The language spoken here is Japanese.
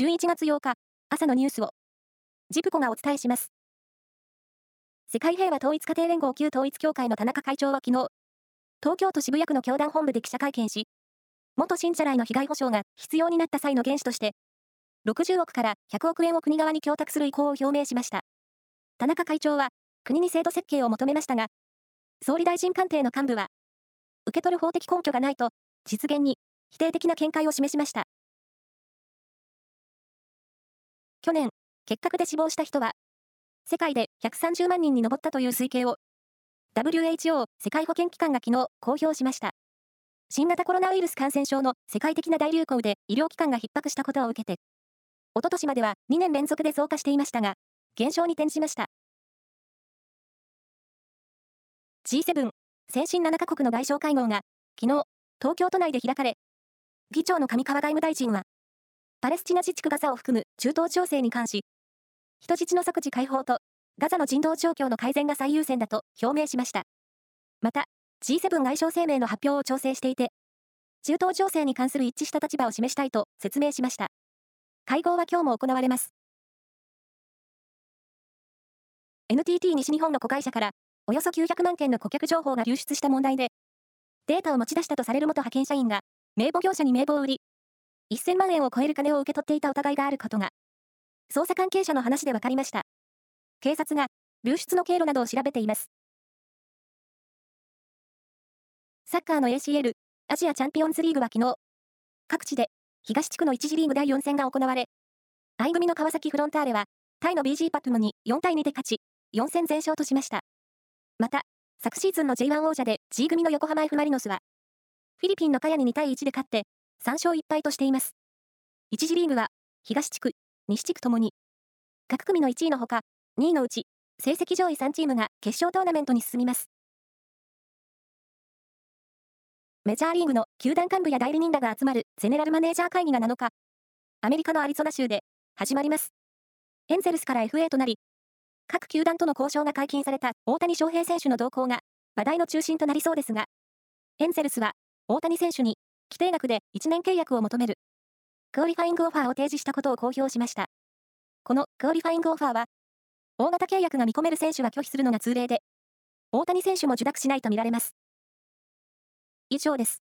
11月8日、朝のニュースを、ジプコがお伝えします。世界平和統一家庭連合旧統一協会の田中会長は昨日、東京都渋谷区の教団本部で記者会見し、元信者らへの被害補償が必要になった際の原資として、60億から100億円を国側に供託する意向を表明しました。田中会長は、国に制度設計を求めましたが、総理大臣官邸の幹部は、受け取る法的根拠がないと、実現に否定的な見解を示しました。去年、結核で死亡した人は、世界で130万人に上ったという推計を、WHO 世界保健機関が昨日公表しました。新型コロナウイルス感染症の世界的な大流行で医療機関が逼迫したことを受けて、おととしまでは2年連続で増加していましたが、減少に転じました。G7 先進7カ国の外相会合が昨日、東京都内で開かれ、議長の上川外務大臣は、パレスチナ自治区ガザを含む中東情勢に関し、人質の即時解放とガザの人道状況の改善が最優先だと表明しました。また、G7 外相声明の発表を調整していて、中東情勢に関する一致した立場を示したいと説明しました。会合は今日も行われます。NTT 西日本の子会社からおよそ900万件の顧客情報が流出した問題で、データを持ち出したとされる元派遣社員が名簿業者に名簿を売り、1000万円を超える金を受け取っていた疑いがあることが、捜査関係者の話で分かりました。警察が流出の経路などを調べています。サッカーの ACL アジアチャンピオンズリーグは昨日、各地で東地区の1次リーグ第4戦が行われ、I 組の川崎フロンターレは、タイの BG パップムに4対2で勝ち、4戦全勝としました。また、昨シーズンの J1 王者で G 組の横浜 F マリノスは、フィリピンのカヤに2対1で勝って、3勝1敗としています。1次リーグは、東地区、西地区ともに、各組の1位のほか、2位のうち、成績上位3チームが決勝トーナメントに進みます。メジャーリーグの球団幹部や代理人らが集まるゼネラルマネージャー会議が7日、アメリカのアリゾナ州で始まります。エンゼルスから FA となり、各球団との交渉が解禁された大谷翔平選手の動向が話題の中心となりそうですが、エンゼルスは大谷選手に規定額で1年契約を求める、クオリファイングオファーを提示したことを公表しました。このクオリファイングオファーは、大型契約が見込める選手は拒否するのが通例で、大谷選手も受諾しないとみられます。以上です。